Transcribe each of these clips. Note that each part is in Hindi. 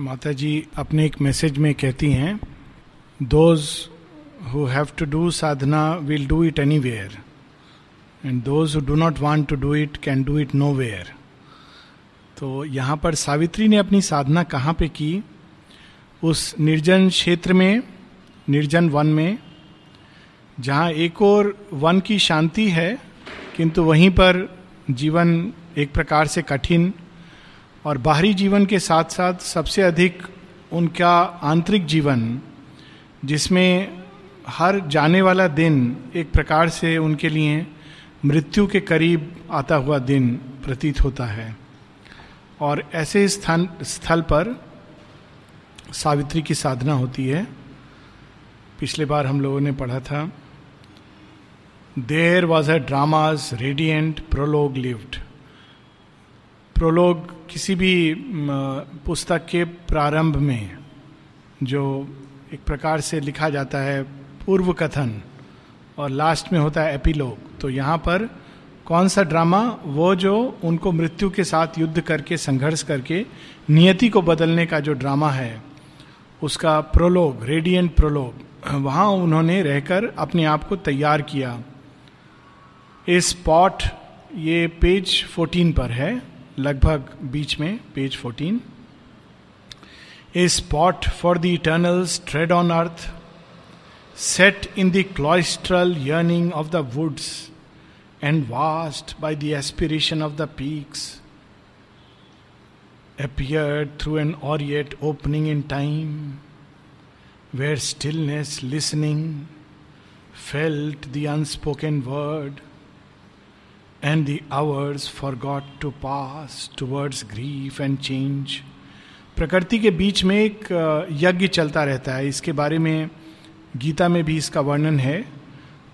माता जी अपने एक मैसेज में कहती हैं those who have to do sadhana will do it anywhere and those who do not want to do it can do it nowhere तो यहाँ पर सावित्री ने अपनी साधना कहाँ पे की? उस निर्जन क्षेत्र में, निर्जन वन में, जहाँ एक और वन की शांति है, किंतु वहीं पर जीवन एक प्रकार से कठिन और बाहरी जीवन के साथ साथ सबसे अधिक उनका आंतरिक जीवन, जिसमें हर जाने वाला दिन एक प्रकार से उनके लिए मृत्यु के करीब आता हुआ दिन प्रतीत होता है। और ऐसे स्थान, स्थल पर सावित्री की साधना होती है। पिछले बार हम लोगों ने पढ़ा था there was a drama's radiant prologue lived prologue किसी भी पुस्तक के प्रारंभ में जो एक प्रकार से लिखा जाता है पूर्व कथन और लास्ट में होता है एपिलोग तो यहाँ पर कौन सा ड्रामा वो जो उनको मृत्यु के साथ युद्ध करके, संघर्ष करके, नियति को बदलने का जो ड्रामा है, उसका प्रोलोग रेडियंट प्रोलोग वहाँ उन्होंने रहकर अपने आप को तैयार किया। इस पॉट ये पेज 14 पर है। लगभग बीच में page 14 a spot for the eternal's tread on earth set in the cloistral yearning of the woods and vast by the aspiration of the peaks appeared through an aureate opening in time, where stillness listening felt the unspoken word, and the hours forgot to pass towards grief and change. प्रकृति के बीच में एक यज्ञ चलता रहता है। इसके बारे में गीता में भी इसका वर्णन है।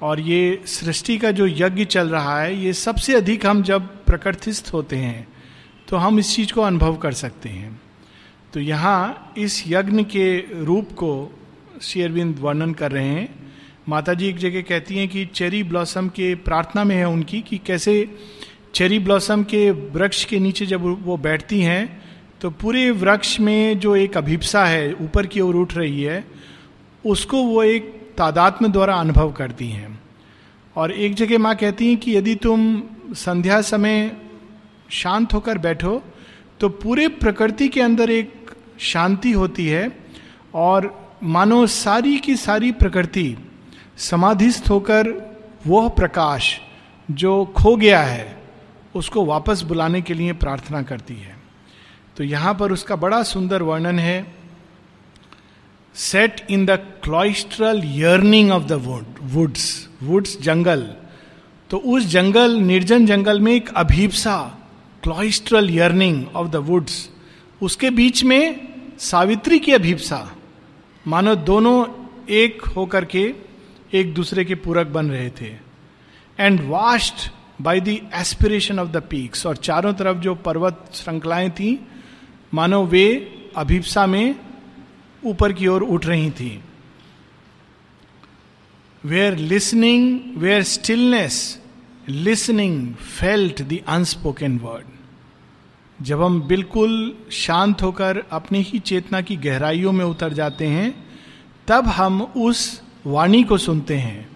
और ये सृष्टि का जो यज्ञ चल रहा है, ये सबसे अधिक हम जब प्रकृतिस्थ होते हैं तो हम इस चीज़ को अनुभव कर सकते हैं। तो यहाँ इस यज्ञ के रूप को शेयरविंद वर्णन कर रहे हैं। माता जी एक जगह कहती हैं कि चेरी ब्लॉसम के प्रार्थना में है उनकी कि कैसे चेरी ब्लॉसम के वृक्ष के नीचे जब वो बैठती हैं तो पूरे वृक्ष में जो एक अभिप्सा है, ऊपर की ओर उठ रही है, उसको वो एक तादात्म द्वारा अनुभव करती हैं। और एक जगह माँ कहती हैं कि यदि तुम संध्या समय शांत होकर बैठो तो पूरे प्रकृति के अंदर एक शांति होती है और मानो सारी की सारी प्रकृति समाधिस्थ होकर वह प्रकाश जो खो गया है, उसको वापस बुलाने के लिए प्रार्थना करती है। तो यहाँ पर उसका बड़ा सुंदर वर्णन है। Set in the cloistral yearning of the wood woods woods जंगल तो उस जंगल, निर्जन जंगल में एक अभीपसा cloistral yearning of the woods उसके बीच में सावित्री की अभीपसा। मानो दोनों एक होकर के एक दूसरे के पूरक बन रहे थे and vast by the aspiration of the peaks और चारों तरफ़ जो पर्वत श्रृंखलाएँ थी, मानो वे अभिप्सा में ऊपर की ओर उठ रही थी। Where listening where stillness listening felt the unspoken word जब हम बिल्कुल शांत होकर अपनी ही चेतना की गहराइयों में उतर जाते हैं, तब हम उस वाणी को सुनते हैं,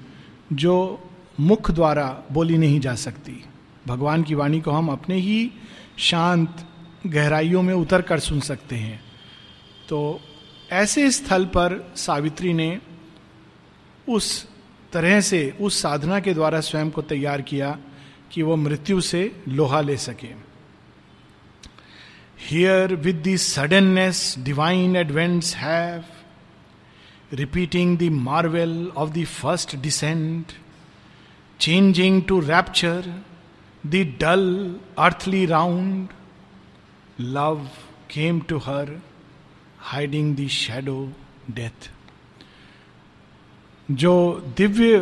जो मुख द्वारा बोली नहीं जा सकती। भगवान की वाणी को हम अपने ही शांत गहराइयों में उतर कर सुन सकते हैं। तो ऐसे स्थल पर सावित्री ने उस तरह से, उस साधना के द्वारा स्वयं को तैयार किया कि वो मृत्यु से लोहा ले सके। Here with the suddenness divine advents have repeating the marvel of the first descent, changing to rapture the dull earthly round. Love came to her, hiding the shadow death. जो दिव्य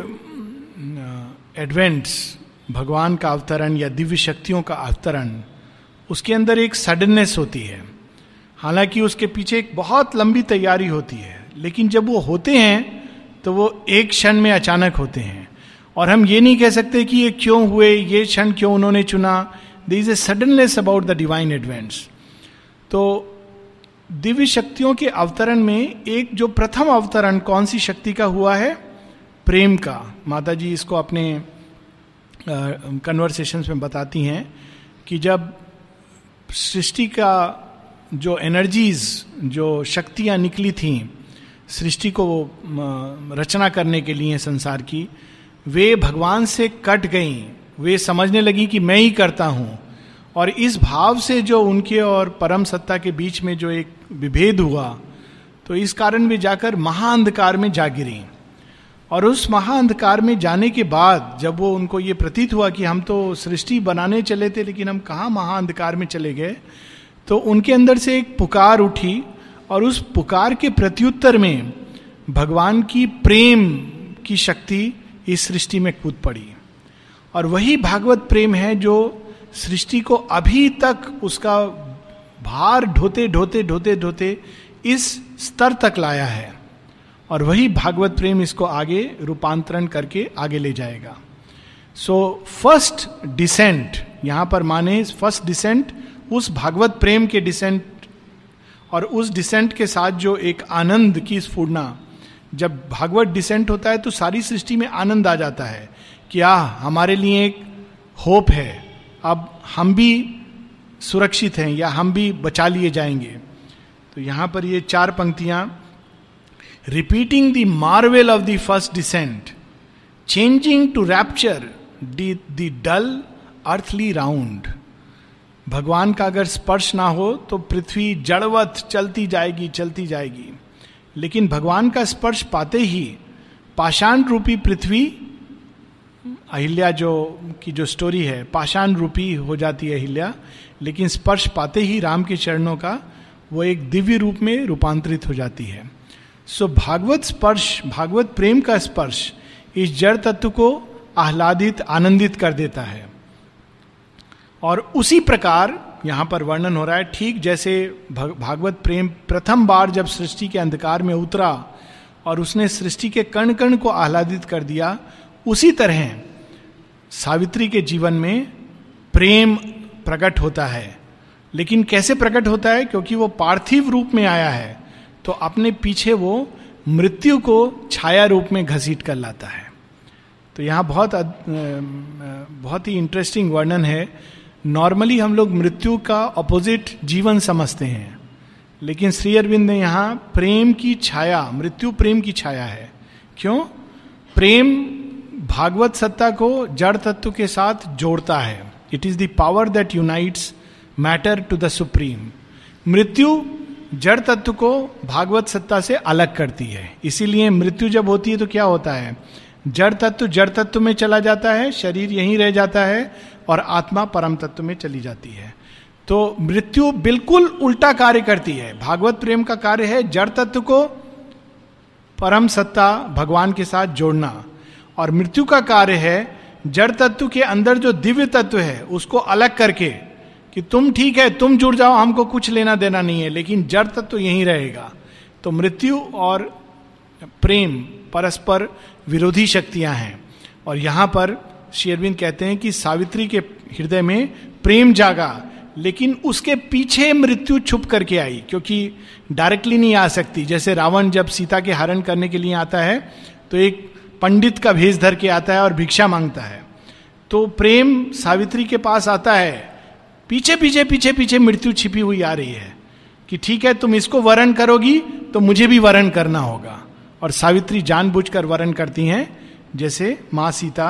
एडवेंट्स भगवान का अवतरण या दिव्य शक्तियों का अवतरण उसके अंदर एक सडननेस होती है हालाँकि उसके पीछे एक बहुत लंबी तैयारी होती है लेकिन जब वो होते हैं तो वो एक क्षण में अचानक होते हैं। और हम ये नहीं कह सकते कि ये क्यों हुए, ये क्षण क्यों उन्होंने चुना। They is a suddenness about the divine advents तो दिव्य शक्तियों के अवतरण में एक जो प्रथम अवतरण कौन सी शक्ति का हुआ है? प्रेम का। माता जी इसको अपने कन्वर्सेशन में बताती हैं कि जब सृष्टि का जो एनर्जीज जो शक्तियाँ निकली थी सृष्टि को रचना करने के लिए संसार की, वे भगवान से कट गई। वे समझने लगी कि मैं ही करता हूँ। और इस भाव से जो उनके और परम सत्ता के बीच में जो एक विभेद हुआ तो इस कारण वे जाकर महाअंधकार में जा गिरी। और उस महाअंधकार में जाने के बाद, जब वो उनको ये प्रतीत हुआ कि हम तो सृष्टि बनाने चले थे, लेकिन हम कहाँ महाअंधकार में चले गए तो उनके अंदर से एक पुकार उठी और उस पुकार के प्रत्युत्तर में भगवान की प्रेम की शक्ति इस सृष्टि में कूद पड़ी। और वही भागवत प्रेम है जो सृष्टि को अभी तक उसका भार ढोते ढोते ढोते ढोते इस स्तर तक लाया है। और वही भागवत प्रेम इसको आगे रूपांतरण करके आगे ले जाएगा। सो फ़र्स्ट डिसेंट यहाँ पर माने फ़र्स्ट डिसेंट उस भागवत प्रेम के डिसेंट और उस डिसेंट के साथ जो एक आनंद की स्फूर्णा, जब भागवत डिसेंट होता है तो सारी सृष्टि में आनंद आ जाता है कि आ हमारे लिए एक होप है। अब हम भी सुरक्षित हैं या हम भी बचा लिए जाएँगे। तो यहाँ पर ये चार पंक्तियाँ repeating the marvel of the first descent changing to rapture the dull earthly round भगवान का अगर स्पर्श ना हो तो पृथ्वी जड़वत चलती जाएगी चलती जाएगी। लेकिन भगवान का स्पर्श पाते ही पाषाण रूपी पृथ्वी, अहिल्या जो की जो स्टोरी है, पाषाण रूपी हो जाती है अहिल्या, लेकिन स्पर्श पाते ही राम के चरणों का वो एक दिव्य रूप में रूपांतरित हो जाती है। सो भागवत स्पर्श, भागवत प्रेम का स्पर्श इस जड़ तत्व को आह्लादित, आनंदित कर देता है। और उसी प्रकार यहाँ पर वर्णन हो रहा है, ठीक जैसे भागवत प्रेम प्रथम बार जब सृष्टि के अंधकार में उतरा और उसने सृष्टि के कण कण को आह्लादित कर दिया, उसी तरह सावित्री के जीवन में प्रेम प्रकट होता है। लेकिन कैसे प्रकट होता है? क्योंकि वो पार्थिव रूप में आया है तो अपने पीछे वो मृत्यु को छाया रूप में घसीट कर लाता है। तो यहाँ बहुत बहुत ही इंटरेस्टिंग वर्णन है। नॉर्मली हम लोग मृत्यु का अपोजिट जीवन समझते हैं। लेकिन श्री अरविंद ने यहाँ प्रेम की छाया, मृत्यु प्रेम की छाया है। क्यों? प्रेम भागवत सत्ता को जड़ तत्व के साथ जोड़ता है। It is the power that unites matter to the supreme मृत्यु जड़ तत्व को भागवत सत्ता से अलग करती है। इसीलिए मृत्यु जब होती है तो क्या होता है? जड़ तत्व जड़ तत्व में चला जाता है, शरीर यहीं रह जाता है और आत्मा परम तत्व में चली जाती है। तो मृत्यु बिल्कुल उल्टा कार्य करती है। भागवत प्रेम का कार्य है जड़ तत्व को परम सत्ता भगवान के साथ जोड़ना। और मृत्यु का कार्य है जड़ तत्व के अंदर जो दिव्य तत्व है, उसको अलग करके कि तुम ठीक है, तुम जुड़ जाओ, हमको कुछ लेना देना नहीं है, लेकिन जड़ तत्व यहीं रहेगा। तो मृत्यु और प्रेम परस्पर विरोधी शक्तियाँ हैं। और यहाँ पर शेरविंद कहते हैं कि सावित्री के हृदय में प्रेम जागा, लेकिन उसके पीछे मृत्यु छुप करके आई, क्योंकि डायरेक्टली नहीं आ सकती। जैसे रावण जब सीता के हरण करने के लिए आता है तो एक पंडित का भेष धर के आता है और भिक्षा माँगता है। तो प्रेम सावित्री के पास आता है, पीछे पीछे पीछे पीछे मृत्यु छिपी हुई आ रही है कि ठीक है, तुम इसको वरण करोगी तो मुझे भी वरण करना होगा। और सावित्री जानबूझकर वरण करती हैं, जैसे माँ सीता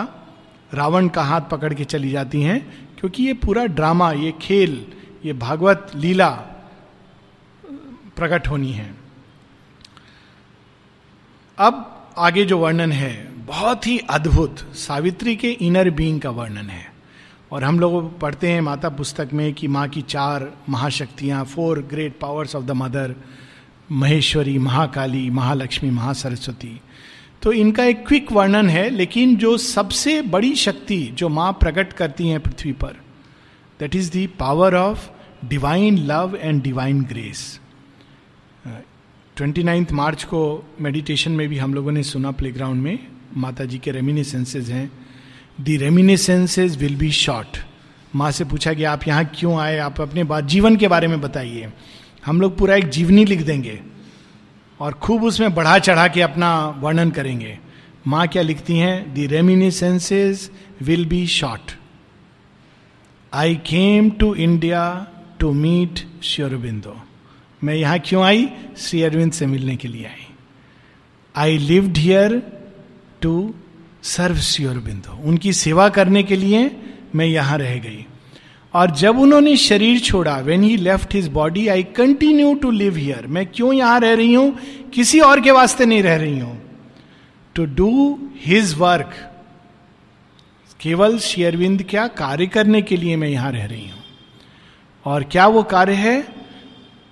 रावण का हाथ पकड़ के चली जाती हैं, क्योंकि ये पूरा ड्रामा, ये खेल, ये भागवत लीला प्रकट होनी है। अब आगे जो वर्णन है, बहुत ही अद्भुत, सावित्री के इनर बीइंग का वर्णन है। और हम लोग पढ़ते हैं माता पुस्तक में कि माँ की चार महाशक्तियाँ, four great powers of the mother, Maheshwari, Mahakali, Mahalakshmi, Mahasaraswati. तो इनका एक क्विक वर्णन है, लेकिन जो सबसे बड़ी शक्ति जो माँ प्रकट करती हैं पृथ्वी पर that is the power of divine love and divine grace twenty ninth March को मेडिटेशन में भी हम लोगों ने सुना प्लेग्राउंड में माता जी के रेमिनेसेंसेज हैं। The reminiscences will be short माँ से पूछा कि आप यहाँ क्यों आए? आप अपने बात जीवन के बारे में बताइए। हम लोग पूरा एक जीवनी लिख देंगे। और खूब उसमें बढ़ा चढ़ा के अपना वर्णन करेंगे। माँ क्या लिखती हैं? The reminiscences will be short I came to India to meet Sri Aurobindo मैं यहाँ क्यों आई? श्री अरविंद से मिलने के लिए आई। I lived here to serve Sri Aurobindo उनकी सेवा करने के लिए मैं यहाँ रह गई। और जब उन्होंने शरीर छोड़ा when he left his body I continue to live here मैं क्यों यहाँ रह रही हूँ? किसी और के वास्ते नहीं रह रही हूँ। टू डू हिज वर्क केवल शेयरविंद क्या कार्य करने के लिए मैं यहाँ रह रही हूँ? और क्या वो कार्य है?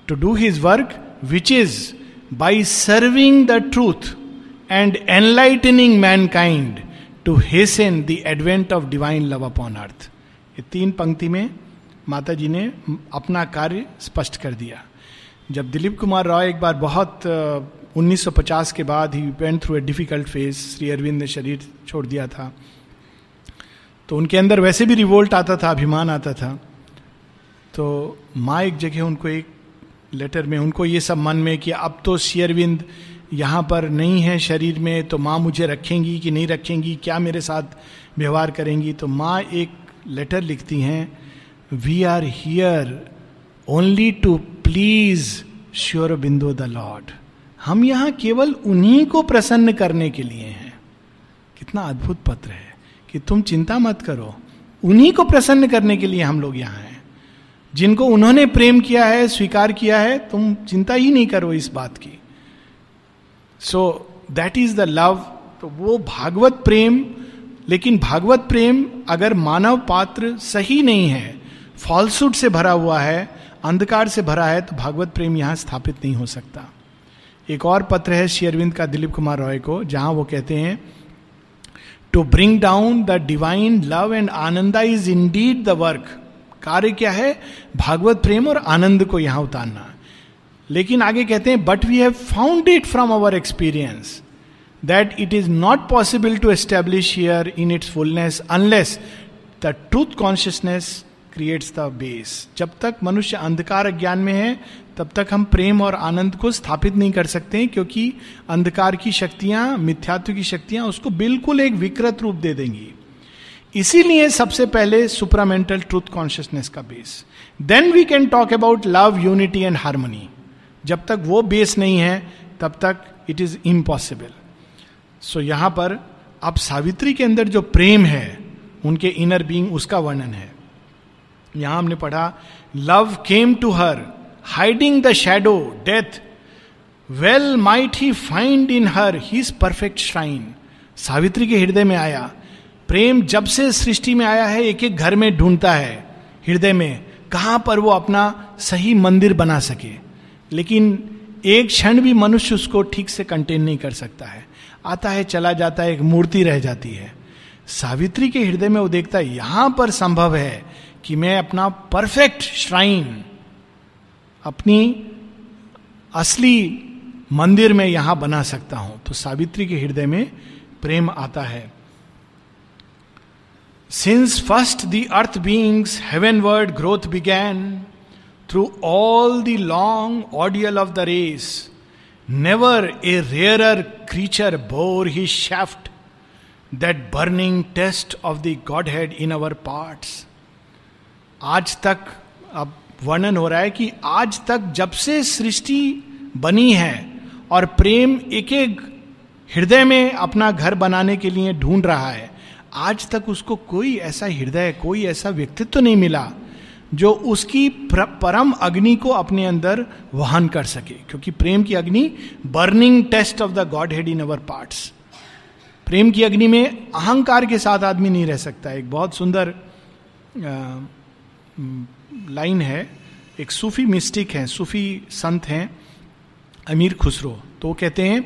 To do his work which is by serving the truth and enlightening mankind to hasten the advent of divine love upon earth ये तीन पंक्ति में माता जी ने अपना कार्य स्पष्ट कर दिया। जब दिलीप कुमार राव एक बार बहुत 1950 के बाद ही went through a difficult phase Sri Aurobindo ने शरीर छोड़ दिया था। तो उनके अंदर वैसे भी रिवोल्ट आता था, अभिमान आता था। तो माँ एक जगह उनको एक लेटर में, उनको ये सब मन में कि अब तो श्री अरविंद यहाँ पर नहीं है शरीर में तो माँ मुझे रखेंगी कि नहीं रखेंगी, क्या मेरे साथ व्यवहार करेंगी? तो माँ एक लेटर लिखती हैं we are here only to please Sri Aurobindo the lord हम यहाँ केवल उन्हीं को प्रसन्न करने के लिए हैं। कितना अद्भुत पत्र है कि तुम चिंता मत करो। उन्हीं को प्रसन्न करने के लिए हम लोग यहाँ हैं। जिनको उन्होंने प्रेम किया है, स्वीकार किया है, तुम चिंता ही नहीं करो इस बात की। So that is the love तो वो भागवत प्रेम लेकिन भागवत प्रेम अगर मानव पात्र सही नहीं है फॉल्सूट से भरा हुआ है, अंधकार से भरा है तो भागवत प्रेम यहाँ स्थापित नहीं हो सकता। एक और पत्र है श्री अरविंद का दिलीप कुमार रॉय को, जहाँ वो कहते हैं to bring down the divine love and ananda is indeed the work कार्य क्या है? भागवत प्रेम और आनंद को यहाँ उतारना। लेकिन आगे कहते हैं but we have found it from our experience that it is not possible to establish here in its fullness unless the truth consciousness creates the base जब तक मनुष्य अंधकार ज्ञान में है, तब तक हम प्रेम और आनंद को स्थापित नहीं कर सकते क्योंकि अंधकार की शक्तियाँ, मिथ्यात्व की शक्तियाँ उसको बिल्कुल एक विकृत रूप दे देंगी। इसीलिए सबसे पहले सुपरामेंटल ट्रूथ कॉन्शियसनेस का base then we can talk about love unity and harmony जब तक वो बेस नहीं है, तब तक इट इज़ इम्पॉसिबल सो यहाँ पर अब सावित्री के अंदर जो प्रेम है, उनके इनर बीइंग उसका वर्णन है। यहाँ हमने पढ़ा love came to her hiding the shadow death well might he find in her his perfect shrine Savitri के हृदय में आया। प्रेम जब से सृष्टि में आया है, एक एक घर में ढूंढता है। हृदय में कहाँ पर वो अपना सही मंदिर बना सके। लेकिन एक क्षण भी मनुष्य उसको ठीक से कंटेन नहीं कर सकता है। आता है, चला जाता है, एक मूर्ति रह जाती है। सावित्री के हृदय में वो देखता है, यहाँ पर संभव है कि मैं अपना परफेक्ट श्राइन अपनी असली मंदिर में यहाँ बना सकता हूँ। तो सावित्री के हृदय में प्रेम आता है। Since first the earth beings heavenward growth began through all the long ordeal of the race never a rare creature bore he shaft that burning test of the godhead in our parts आज तक अब वर्णन हो रहा है कि आज तक जब से सृष्टि बनी है और प्रेम एक एक हृदय में अपना घर बनाने के लिए ढूंढ रहा है, आज तक उसको कोई ऐसा हृदय, कोई ऐसा व्यक्तित्व तो नहीं मिला। जो उसकी परम अग्नि को अपने अंदर वहन कर सके, क्योंकि प्रेम की अग्नि burning test of the godhead in our parts प्रेम की अग्नि में अहंकार के साथ आदमी नहीं रह सकता। एक बहुत सुंदर लाइन है। एक सूफी मिस्टिक है, सूफी संत हैं, अमीर खुसरो। तो कहते हैं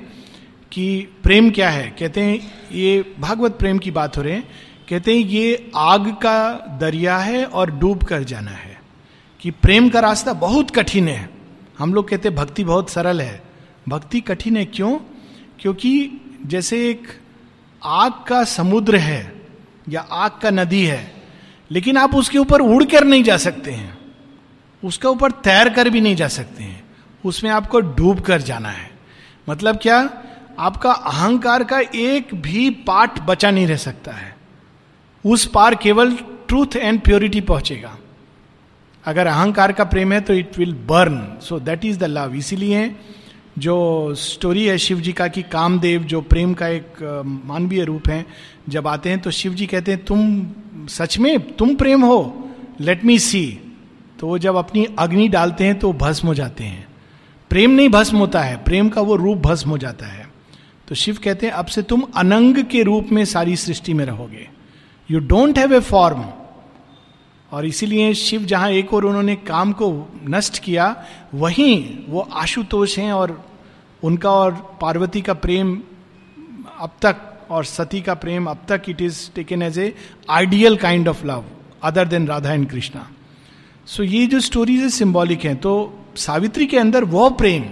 कि प्रेम क्या है? कहते हैं, ये भागवत प्रेम की बात हो रहे हैं। कहते हैं, ये आग का दरिया है और डूब कर जाना है। कि प्रेम का रास्ता बहुत कठिन है। हम लोग कहते भक्ति बहुत सरल है। भक्ति कठिन है क्यों? क्योंकि जैसे एक आग का समुद्र है या आग का नदी है, लेकिन आप उसके ऊपर उड़ कर नहीं जा सकते हैं। उसके ऊपर तैर कर भी नहीं जा सकते हैं। उसमें आपको डूब कर जाना है। मतलब क्या? आपका अहंकार का एक भी पार्ट बचा नहीं रह सकता है। उस पार केवल ट्रूथ एंड प्योरिटी पहुंचेगा। अगर अहंकार का प्रेम है तो it will burn so that is the love इसीलिए जो स्टोरी है शिव जी का कि कामदेव जो प्रेम का एक मानवीय रूप है, जब आते हैं तो शिव जी कहते हैं, तुम सच में, तुम प्रेम हो? लेट मी सी तो वो जब अपनी अग्नि डालते हैं तो भस्म हो जाते हैं। प्रेम नहीं भस्म होता है, प्रेम का वो रूप भस्म हो जाता है। तो शिव कहते हैं, अब से तुम अनंग के रूप में सारी सृष्टि में रहोगे। You don't have a form और इसीलिए शिव जहाँ एक और उन्होंने काम को नष्ट किया, वहीं वो आशुतोष हैं और उनका और पार्वती का प्रेम अब तक और सती का प्रेम अब तक it is taken as a ideal kind of love other than Radha and Krishna so ये जो स्टोरीज है सिंबॉलिक हैं तो सावित्री के अंदर वो प्रेम,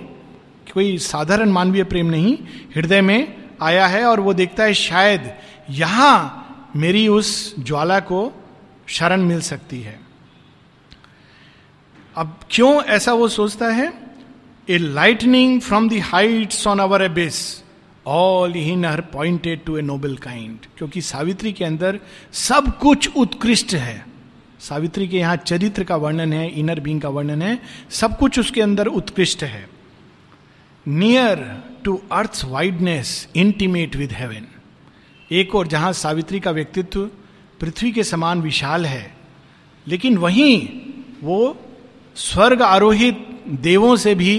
कोई साधारण मानवीय प्रेम नहीं, हृदय में आया है और वो देखता है शायद यहाँ मेरी उस ज्वाला को शरण मिल सकती है। अब क्यों ऐसा वो सोचता है? A lightning from the heights on our abyss all in her pointed to a noble kind क्योंकि सावित्री के अंदर सब कुछ उत्कृष्ट है। सावित्री के यहाँ चरित्र का वर्णन है इनर बींग का वर्णन है, सब कुछ उसके अंदर उत्कृष्ट है। Near to earth wideness intimate with heaven एक और जहाँ सावित्री का व्यक्तित्व पृथ्वी के समान विशाल है, लेकिन वहीं वो स्वर्ग आरोहित देवों से भी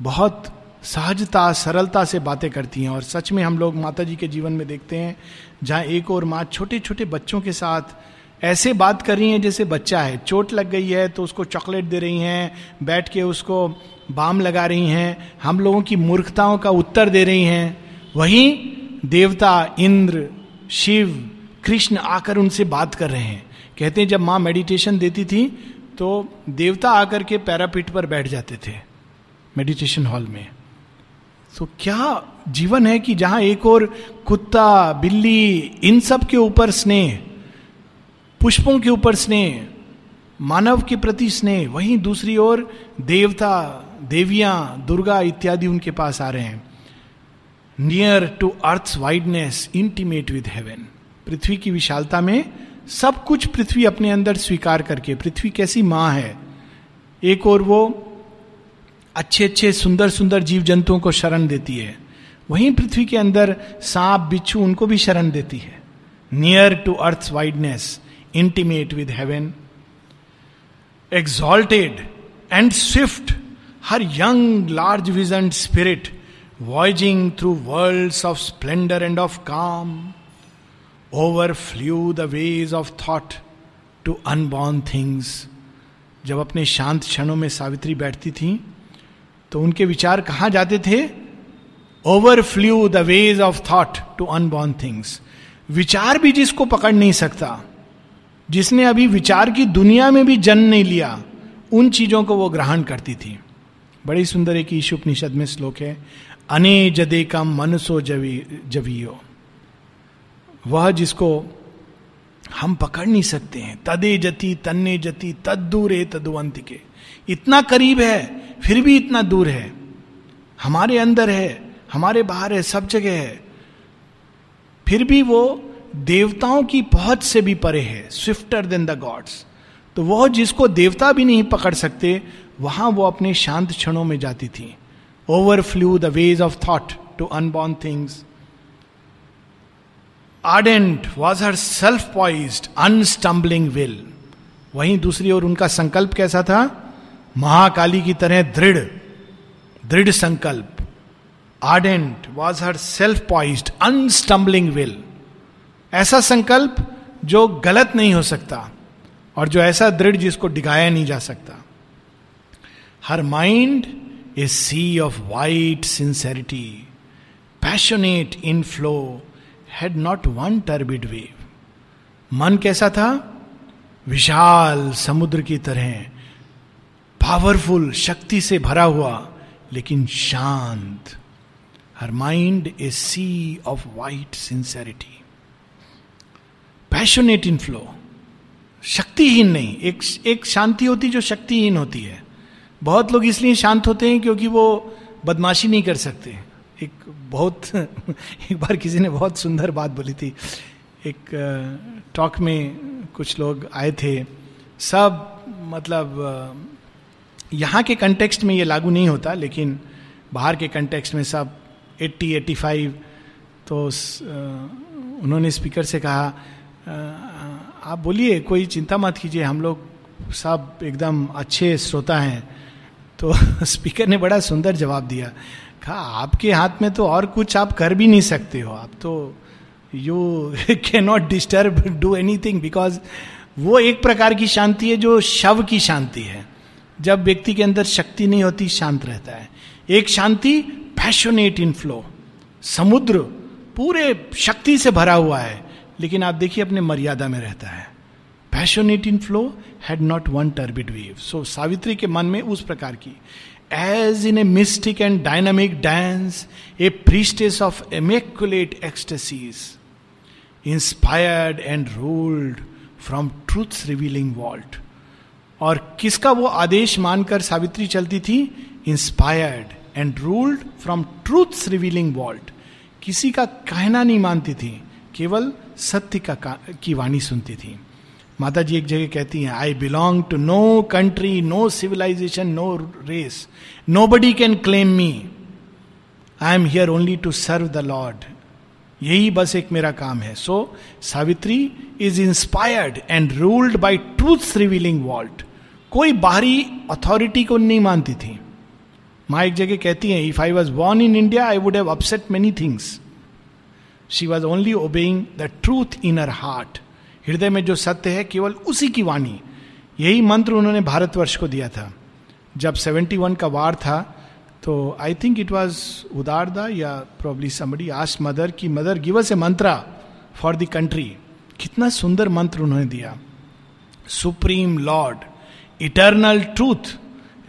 बहुत सहजता, सरलता से बातें करती हैं। और सच में हम लोग माता जी के जीवन में देखते हैं, जहाँ एक और माँ छोटे छोटे बच्चों के साथ ऐसे बात कर रही हैं जैसे बच्चा है। चोट लग गई है तो उसको चॉकलेट दे रही हैं, बैठ के उसको बाम लगा रही हैं, हम लोगों की मूर्खताओं का उत्तर दे रही हैं। वहीं देवता, इंद्र, शिव, कृष्ण आकर उनसे बात कर रहे हैं। कहते हैं, जब माँ मेडिटेशन देती थी तो देवता आकर के पैरापीठ पर बैठ जाते थे मेडिटेशन हॉल में। तो क्या जीवन है कि जहाँ एक और कुत्ता, बिल्ली, इन सब के ऊपर स्नेह, पुष्पों के ऊपर स्नेह, मानव के प्रति स्नेह, वहीं दूसरी ओर देवता, देवियाँ, दुर्गा इत्यादि उनके पास आ रहे हैं। Near to earth wideness intimate with heaven पृथ्वी की विशालता में सब कुछ पृथ्वी अपने अंदर स्वीकार करके, पृथ्वी कैसी माँ है? एक और वो अच्छे अच्छे, सुंदर सुंदर जीव जंतुओं को शरण देती है। वहीं पृथ्वी के अंदर सांप, बिच्छू, उनको भी शरण देती है। Near to earth wideness intimate with heaven exalted and swift her young large vision spirit through world of splendour and of calm overflew the ways of thought to unborn things जब अपने शांत क्षणों में सावित्री बैठती थी तो उनके विचार कहाँ जाते थे? Overflew the ways of thought to unborn things विचार भी जिसको पकड़ नहीं सकता, जिसने अभी विचार की दुनिया में भी जन्म नहीं लिया, उन चीज़ों को वो ग्रहण करती थी। बड़ी सुंदर एक ईश उपनिषद में श्लोक है अने जदे का मनसो जवी, जवियो। वह जिसको हम पकड़ नहीं सकते हैं। तदे जति, तन्ने जति, तद दूर है तदुवंत के इतना करीब है, फिर भी इतना दूर है। हमारे अंदर है, हमारे बाहर है, सब जगह है। फिर भी वो देवताओं की पहुँच से भी परे है स्विफ्टर देन द गॉड्स तो वह जिसको देवता भी नहीं पकड़ सकते, वहाँ वो अपने शांत क्षणों में जाती थी। Flew the ways of thought to unborn things ardent was her self poise unstumbling will वहीं दूसरी ओर उनका संकल्प कैसा था? महाकाली की तरह दृढ़ दृढ़ संकल्प. Ardent was her self poise unstumbling will ऐसा संकल्प जो गलत नहीं हो सकता और जो ऐसा दृढ़ जिसको डिगाया नहीं जा सकता। Her mind a sea of white sincerity passionate in flow had not one turbid wave मन कैसा था? विशाल समुद्र की तरह पावरफुल शक्ति से भरा हुआ, लेकिन शांत। Her mind a sea of white sincerity passionate in flow शक्तिहीन नहीं, एक एक शांति होती जो शक्तिहीन होती है। बहुत लोग इसलिए शांत होते हैं क्योंकि वो बदमाशी नहीं कर सकते। एक बहुत, एक बार किसी ने बहुत सुंदर बात बोली थी। एक टॉक में कुछ लोग आए थे। सब मतलब यहाँ के कंटेक्स्ट में ये लागू नहीं होता, लेकिन बाहर के कंटेक्स्ट में सब 80 85 तो उन्होंने स्पीकर से कहा आप बोलिए, कोई चिंता मत कीजिए, हम लोग सब एकदम अच्छे श्रोता हैं। तो स्पीकर ने बड़ा सुंदर जवाब दिया। कहा, आपके हाथ में तो और कुछ आप कर भी नहीं सकते हो। आप तो you can not disturb do anything because वो एक प्रकार की शांति है जो शव की शांति है। जब व्यक्ति के अंदर शक्ति नहीं होती, शांत रहता है। एक शांति पैशनेट इन फ्लो समुद्र पूरे शक्ति से भरा हुआ है, लेकिन आप देखिए अपने मर्यादा में रहता है। Passionate in flow had not one turbid wave so Savitri के मन में उस प्रकार की as in a mystic and dynamic dance a priestess of immaculate ecstasies inspired and ruled from truth revealing vault और किसका वो आदेश मानकर सावित्री चलती थी inspired and ruled from truth revealing vault किसी का कहना नहीं मानती थी केवल सत्य का की वाणी सुनती थी माता जी एक जगह कहती हैं I belong to no country no civilisation no race nobody can claim me I am here only to serve the lord यही बस एक मेरा काम है। So Savitri is inspired and ruled by truth revealing vault कोई बाहरी अथॉरिटी को नहीं मानती थी। माँ एक जगह कहती हैं if I was born in India I would have upset many things she was only obeying the truth in her heart हृदय में जो सत्य है केवल उसी की वाणी। यही मंत्र उन्होंने भारतवर्ष को दिया था। जब 71 का वार था तो आई थिंक इट वॉज़ उदारदा या प्रोबली समबडी आस्ट मदर की mother give us a mantra for the country कितना सुंदर मंत्र उन्होंने दिया। Supreme lord eternal truth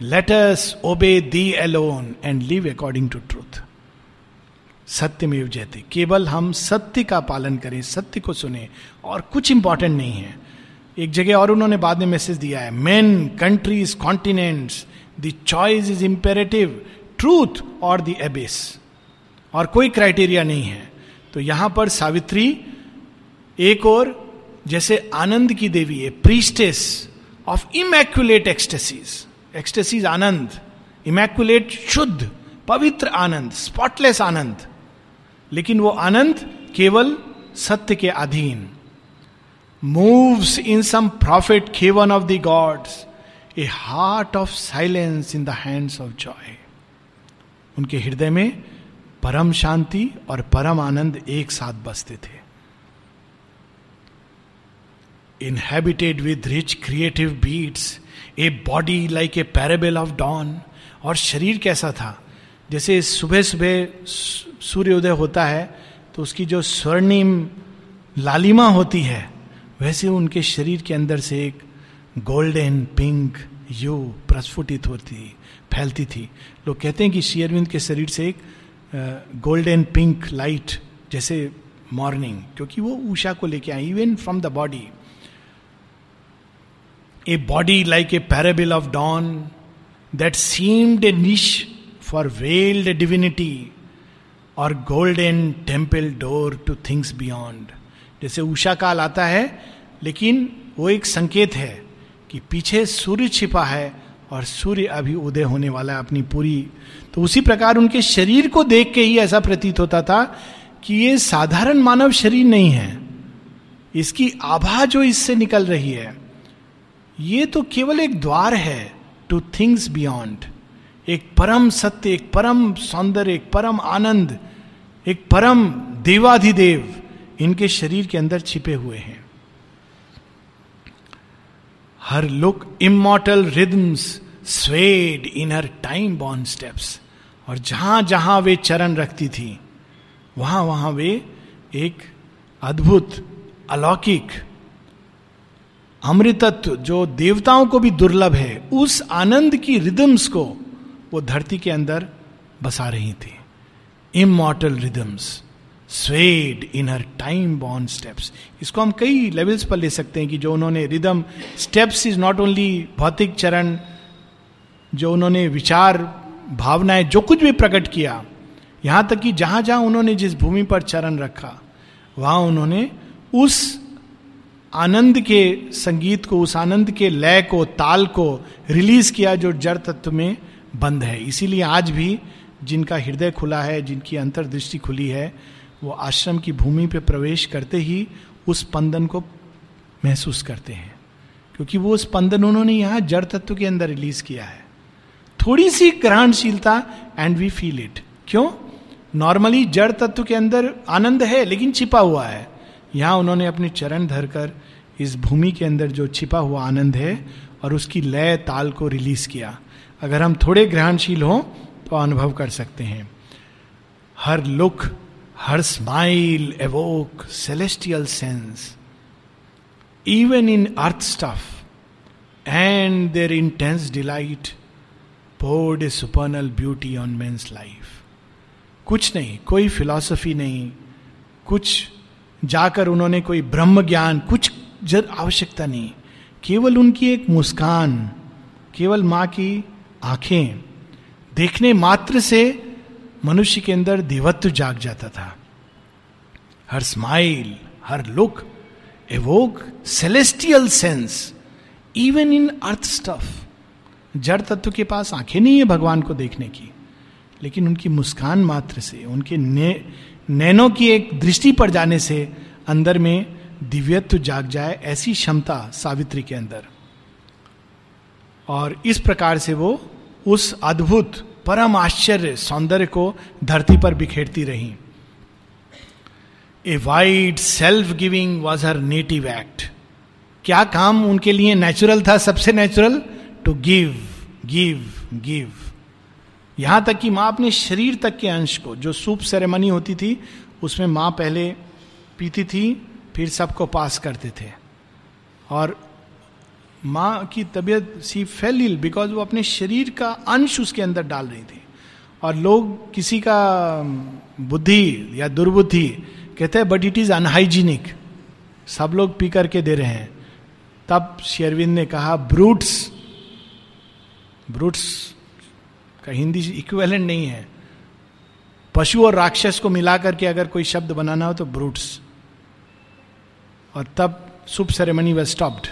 let's obey thee alone and live according to truth सत्य में जयते। केवल हम सत्य का पालन करें, सत्य को सुने, और कुछ इंपॉर्टेंट नहीं है। एक जगह और उन्होंने बाद में मैसेज दिया है men countries continents the choice is imperative truth और द एबिस और कोई क्राइटेरिया नहीं है। तो यहाँ पर सावित्री एक और, जैसे आनंद की देवी है priestess of immaculate ecstasies ecstasies Anand immaculate शुद्ध, पवित्र आनंद स्पॉटलेस आनंद। लेकिन वो आनंद केवल सत्य के अधीन। Moves in some prophet cavern of the gods a heart of silence in the hands of joy उनके हृदय में परम शांति और परम आनंद एक साथ बसते थे। Inhabited with rich creative beats a body like a parable of dawn और शरीर कैसा था? जैसे सुबह सुबह सूर्योदय होता है तो उसकी जो स्वर्णिम लालिमा होती है, वैसे उनके शरीर के अंदर से एक गोल्डन, पिंक, यू प्रस्फुटित होती, फैलती थी। लोग कहते हैं कि शेयरविंद के शरीर से एक गोल्डन, पिंक लाइट जैसे मॉर्निंग, क्योंकि वो ऊषा को लेके आए even from the body a body like a parable of dawn that seemed a niche for veiled divinity or golden temple door to things beyond जैसे उषा काल आता है, लेकिन वो एक संकेत है कि पीछे सूर्य छिपा है और सूर्य अभी उदय होने वाला है अपनी पूरी। तो उसी प्रकार उनके शरीर को देख के ही ऐसा प्रतीत होता था कि ये साधारण मानव शरीर नहीं है। इसकी आभा जो इससे निकल रही है, ये तो केवल एक द्वार है टू थिंग्स बियॉन्ड एक परम सत्य, एक परम सौंदर्य, एक परम आनंद, एक परम देवाधिदेव इनके शरीर के अंदर छिपे हुए हैं। Her look immortal rhythms swayed in her time born steps और जहाँ जहाँ वे चरण रखती थी, वहाँ वहाँ वे एक अद्भुत, अलौकिक, अमृतत्व जो देवताओं को भी दुर्लभ है, उस आनंद की रिदम्स को वो धरती के अंदर बसा रही थी। Immortal rhythms swayed in her time bond steps इसको हम कई लेवल्स पर ले सकते हैं कि जो उन्होंने rhythm steps is not only भौतिक चरण, जो उन्होंने विचार, भावनाएँ, जो कुछ भी प्रकट किया, यहाँ तक कि जहाँ जहाँ उन्होंने जिस भूमि पर चरण रखा, वहाँ उन्होंने उस आनंद के संगीत को, उस आनंद के लय को, ताल को रिलीज़ किया जो जड़ तत्व में बंद है। इसीलिए आज भी जिनका हृदय खुला है, जिनकी अंतर्दृष्टि खुली है, वो आश्रम की भूमि पे प्रवेश करते ही उस स्पंदन को महसूस करते हैं। क्योंकि वो स्पंदन उन्होंने यहाँ जड़ तत्व के अंदर रिलीज़ किया है। थोड़ी सी ग्रहणशीलता एंड वी फील इट क्यों? नॉर्मली जड़ तत्व के अंदर आनंद है, लेकिन छिपा हुआ है। यहाँ उन्होंने अपने चरण धरकर इस भूमि के अंदर जो छिपा हुआ आनंद है और उसकी लय ताल को रिलीज़ किया। अगर हम थोड़े ग्रहणशील हों तो अनुभव कर सकते हैं। Her look, her smile evoke celestial sense even in earth stuff and their intense delight poured a supernal beauty on men's life कुछ नहीं, कोई फिलॉसफी नहीं, कुछ जाकर उन्होंने कोई ब्रह्म ज्ञान, कुछ जर आवश्यकता नहीं। केवल उनकी एक मुस्कान, केवल माँ की आँखें देखने मात्र से मनुष्य के अंदर देवत्व जाग जाता था। Her smile her look evoke celestial sense even in earth stuff जड़ तत्व के पास आँखें नहीं है भगवान को देखने की लेकिन उनकी मुस्कान मात्र से उनके ने, नैनो की एक दृष्टि पर जाने से अंदर में दिव्यत्व जाग जाए ऐसी क्षमता सावित्री के अंदर। और इस प्रकार से वो उस अद्भुत परम आश्चर्य सौंदर्य को धरती पर बिखेरती रही। A wide self giving was her native act क्या काम उनके लिए नेचुरल था, सबसे natural to give give give यहाँ तक कि माँ अपने शरीर तक के अंश को, जो सूप सेरेमनी होती थी, उसमें माँ पहले पीती थी, फिर सबको पास करते थे। और माँ की तबीयत सी फेल बिकॉज़ वो अपने शरीर का अंश उसके अंदर डाल रही थी। और लोग किसी का बुद्धि या दुर्बुद्धि, कहते हैं बट इट इज़ अनहाइजीनिक सब लोग पी करके दे रहे हैं। तब शेरविंद ने कहा ब्रूट्स ब्रूट्स का हिंदी इक्वेलेंट नहीं है। पशु और राक्षस को मिला करके अगर कोई शब्द बनाना हो तो ब्रूट्स और तब सुप सेरेमनी व स्टॉप्ड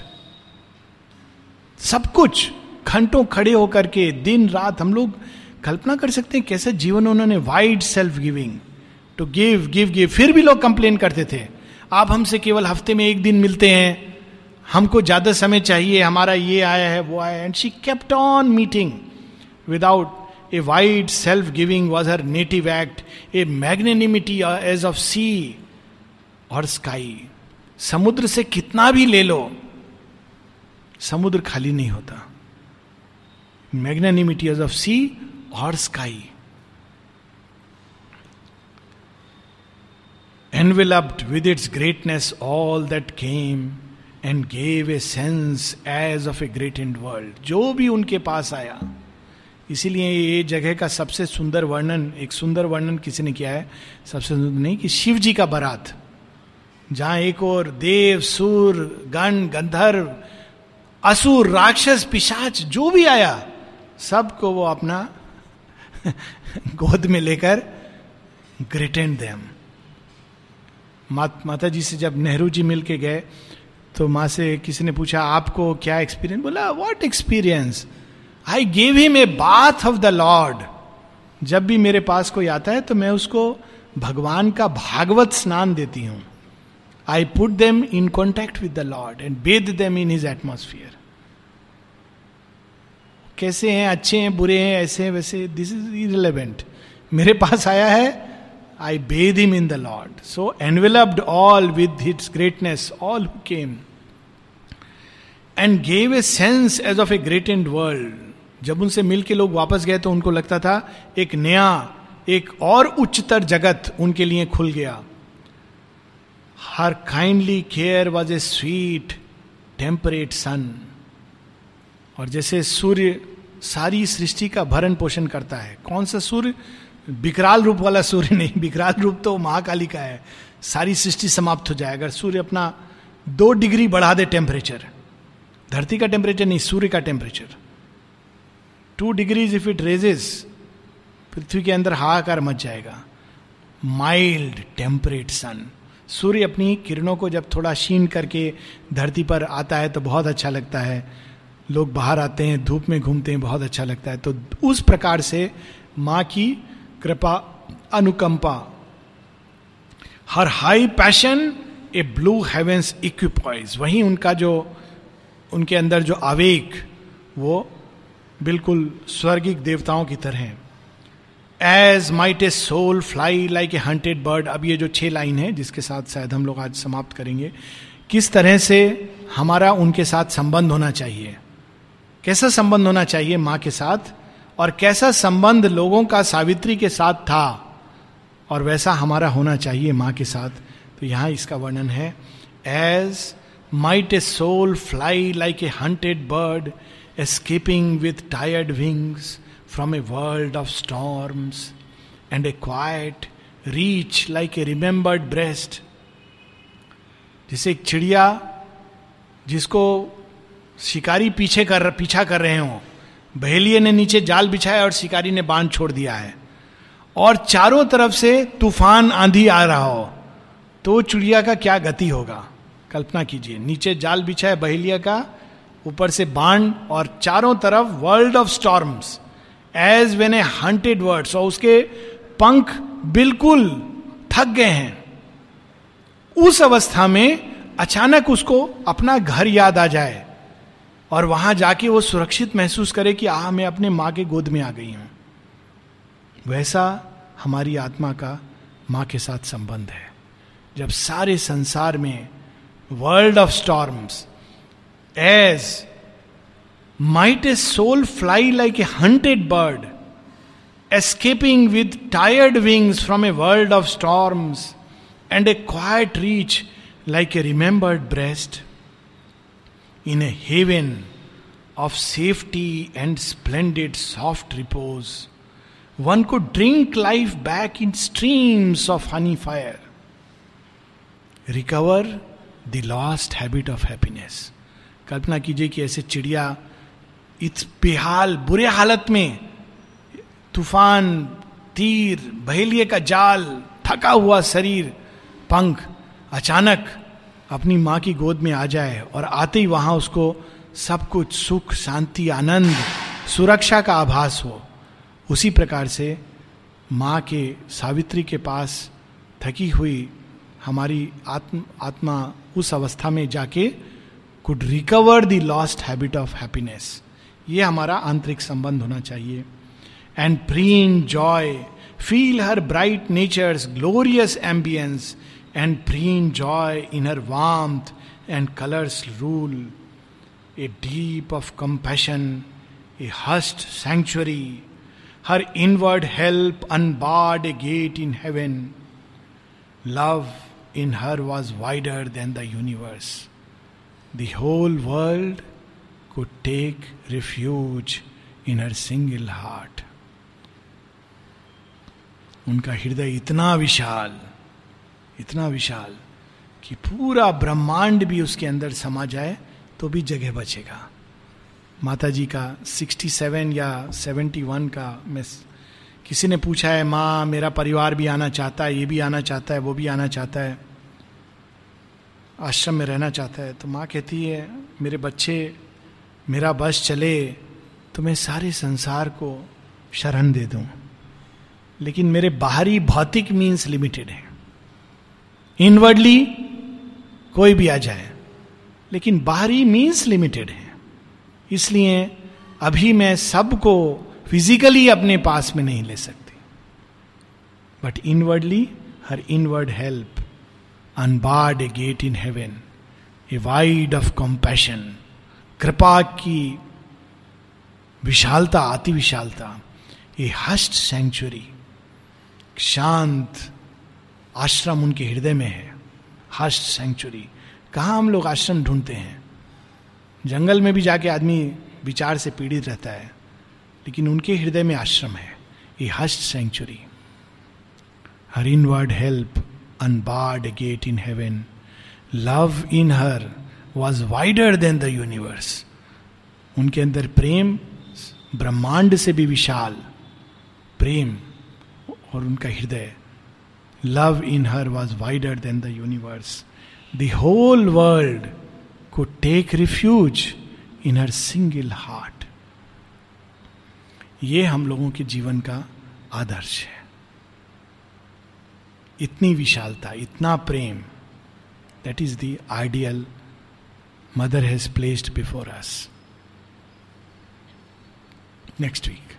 सब कुछ घंटों खड़े होकर के, दिन, रात हम लोग कल्पना कर सकते हैं कैसे जीवन उन्होंने wide self giving to give give give फिर भी लोग कंप्लेन करते थे। आप हमसे केवल हफ़्ते में एक दिन मिलते हैं। हमको ज़्यादा समय चाहिए, हमारा ये आया है, वो आया and she kept on meeting without a wide self giving was her native act a magnanimity as of sea or sky समुद्र से कितना भी ले लो समुद्र खाली नहीं होता। Magnanimities of sea or sky enveloped with its greatness, all that came and gave a sense as of a greatened world जो भी उनके पास आया, इसीलिए ये जगह का सबसे सुंदर वर्णन, एक सुंदर वर्णन किसी ने किया है, सबसे सुंदर नहीं कि शिव जी का बारात। जहाँ एक और देव, सुर, गण, गंधर्व असुर राक्षस पिशाच जो भी आया सबको वो अपना गोद में लेकर ग्रेटेंड देम। मात, माता जी से जब नेहरू जी मिल के गए तो माँ से किसी ने पूछा आपको क्या एक्सपीरियंस बोला what experience I gave him a bath of the Lord जब भी मेरे पास कोई आता है तो मैं उसको भगवान का भागवत स्नान देती हूँ। I put them in contact with the Lord and bathed them in his atmosphere कैसे हैं, अच्छे हैं, बुरे हैं, ऐसे हैं, वैसे दिस इज़ इरिलेवेंट मेरे पास आया है I bathed him in the Lord so enveloped all with its greatness all who came and gave a sense as of a great and world जब उनसे मिल के लोग वापस गए तो उनको लगता था, एक नया, एक और उच्चतर जगत उनके लिए खुल गया। Her kindly care was a sweet temperate sun और जैसे सूर्य, सारी सृष्टि का भरण पोषण करता है। कौन सा सूर्य? विकराल रूप वाला सूर्य नहीं। विकराल रूप तो महाकाली का है। सारी सृष्टि समाप्त हो जाए। अगर सूर्य अपना दो डिग्री बढ़ा दे टेम्परेचर धरती का टेम्परेचर नहीं, सूर्य का temperature two degrees if it raises पृथ्वी के अंदर हाहाकार मच जाएगा। माइल्ड टेम्परेट सन सूर्य अपनी किरणों को जब थोड़ा शीन करके धरती पर आता है तो बहुत अच्छा लगता है। लोग बाहर आते हैं, धूप में घूमते हैं, बहुत अच्छा लगता है। तो उस प्रकार से माँ की कृपा अनुकंपा। Her high passion a blue heaven's equipoise. वहीं उनका जो, उनके अंदर जो आवेग, वो बिल्कुल स्वर्गिक देवताओं की तरह है। As might a soul fly like a hunted bird अब ये जो छह लाइन है, जिसके साथ शायद हम लोग आज समाप्त करेंगे, किस तरह से हमारा उनके साथ संबंध होना चाहिए? कैसा संबंध होना चाहिए माँ के साथ? और कैसा संबंध लोगों का सावित्री के साथ था? और वैसा हमारा होना चाहिए माँ के साथ। तो यहाँ इसका वर्णन है। As might a soul fly like a hunted bird escaping with tired wings from a world of storms and a quiet reach like a remembered breast. जैसे एक चिड़िया जिसको शिकारी पीछे कर पीछा कर रहे हो, बहेलिए ने नीचे जाल बिछाया और शिकारी ने बाँध छोड़ दिया है। और चारों तरफ़ से तूफ़ान आंधी आ रहा हो तो चिड़िया का क्या गति होगा? कल्पना कीजिए, नीचे जाल बिछाया बहेलिया का, ऊपर से बाण और चारों तरफ़ world of storms as when a hunted birds और उसके पंख बिल्कुल थक गए हैं। उस अवस्था में अचानक उसको अपना घर याद आ जाए और वहाँ जाके वो सुरक्षित महसूस करे कि आ मैं अपने माँ के गोद में आ गई हूँ। वैसा हमारी आत्मा का माँ के साथ संबंध है। जब सारे संसार में world of storms as might a soul fly like a hunted bird escaping with tired wings from a world of storms and a quiet reach like a remembered breast in haven of safety and splendid soft repose one could drink life back in streams of honey fire recover the lost habit of happiness कल्पना कीजिए कि ऐसे चिड़िया इस बेहाल, बुरे हालत में तूफ़ान, तीर, बहेलिए का जाल, थका हुआ शरीर, पंख अचानक अपनी माँ की गोद में आ जाए और आते ही वहाँ उसको सब कुछ सुख, शांति, आनंद, सुरक्षा का आभास हो। उसी प्रकार से माँ के सावित्री के पास थकी हुई हमारी आत्म, आत्मा उस अवस्था में जाके could recover the lost habit of happiness ये हमारा आंतरिक संबंध होना चाहिए। And preen joy feel her bright nature's glorious ambiance and preen joy in her warmth and colour's rule a deep of compassion a hushed sanctuary her inward help unbarred a gate in heaven love in her was wider than the universe the whole world could take refuge in her single heart. उनका हृदय इतना विशाल इतना विशाल कि पूरा ब्रह्मांड भी उसके अंदर समा जाए तो भी जगह बचेगा माता जी का 67 या 71 का मैं किसी ने पूछा है, माँ, मेरा परिवार भी आना चाहता है, ये भी आना चाहता है, वो भी आना चाहता है, आश्रम में रहना चाहता है तो माँ कहती है, मेरे बच्चे मेरा बस चले तो मैं सारे संसार को शरण दे दूँ। लेकिन मेरे बाहरी भौतिक मीन्स लिमिटेड है। इनवर्डली कोई भी आ जाए, लेकिन बाहरी मीन्स लिमिटेड है। इसलिए अभी मैं सबको फिजिकली अपने पास में नहीं ले सकती। But inwardly her inward help unbarred a gate in heaven a wide of compassion कृपा की विशालता, अति विशालता, ये हस्ट सेंचुरी शांत आश्रम उनके हृदय में है। हस्ट सेंचुरी कहा हम लोग आश्रम ढूंढते हैं? जंगल में भी जाके आदमी विचार से पीड़ित रहता है, लेकिन उनके हृदय में आश्रम है। ये hushed sanctuary her inward help, unbarred gate in heaven. Love in her was wider than the universe उनके अंदर प्रेम, ब्रह्मांड से भी विशाल प्रेम और उनका हृदय love in her was wider than the universe the whole world could take refuge in her single heart ये हम लोगों के जीवन का आदर्श है। इतनी विशालता, इतना प्रेम that is the ideal mother has placed before us next week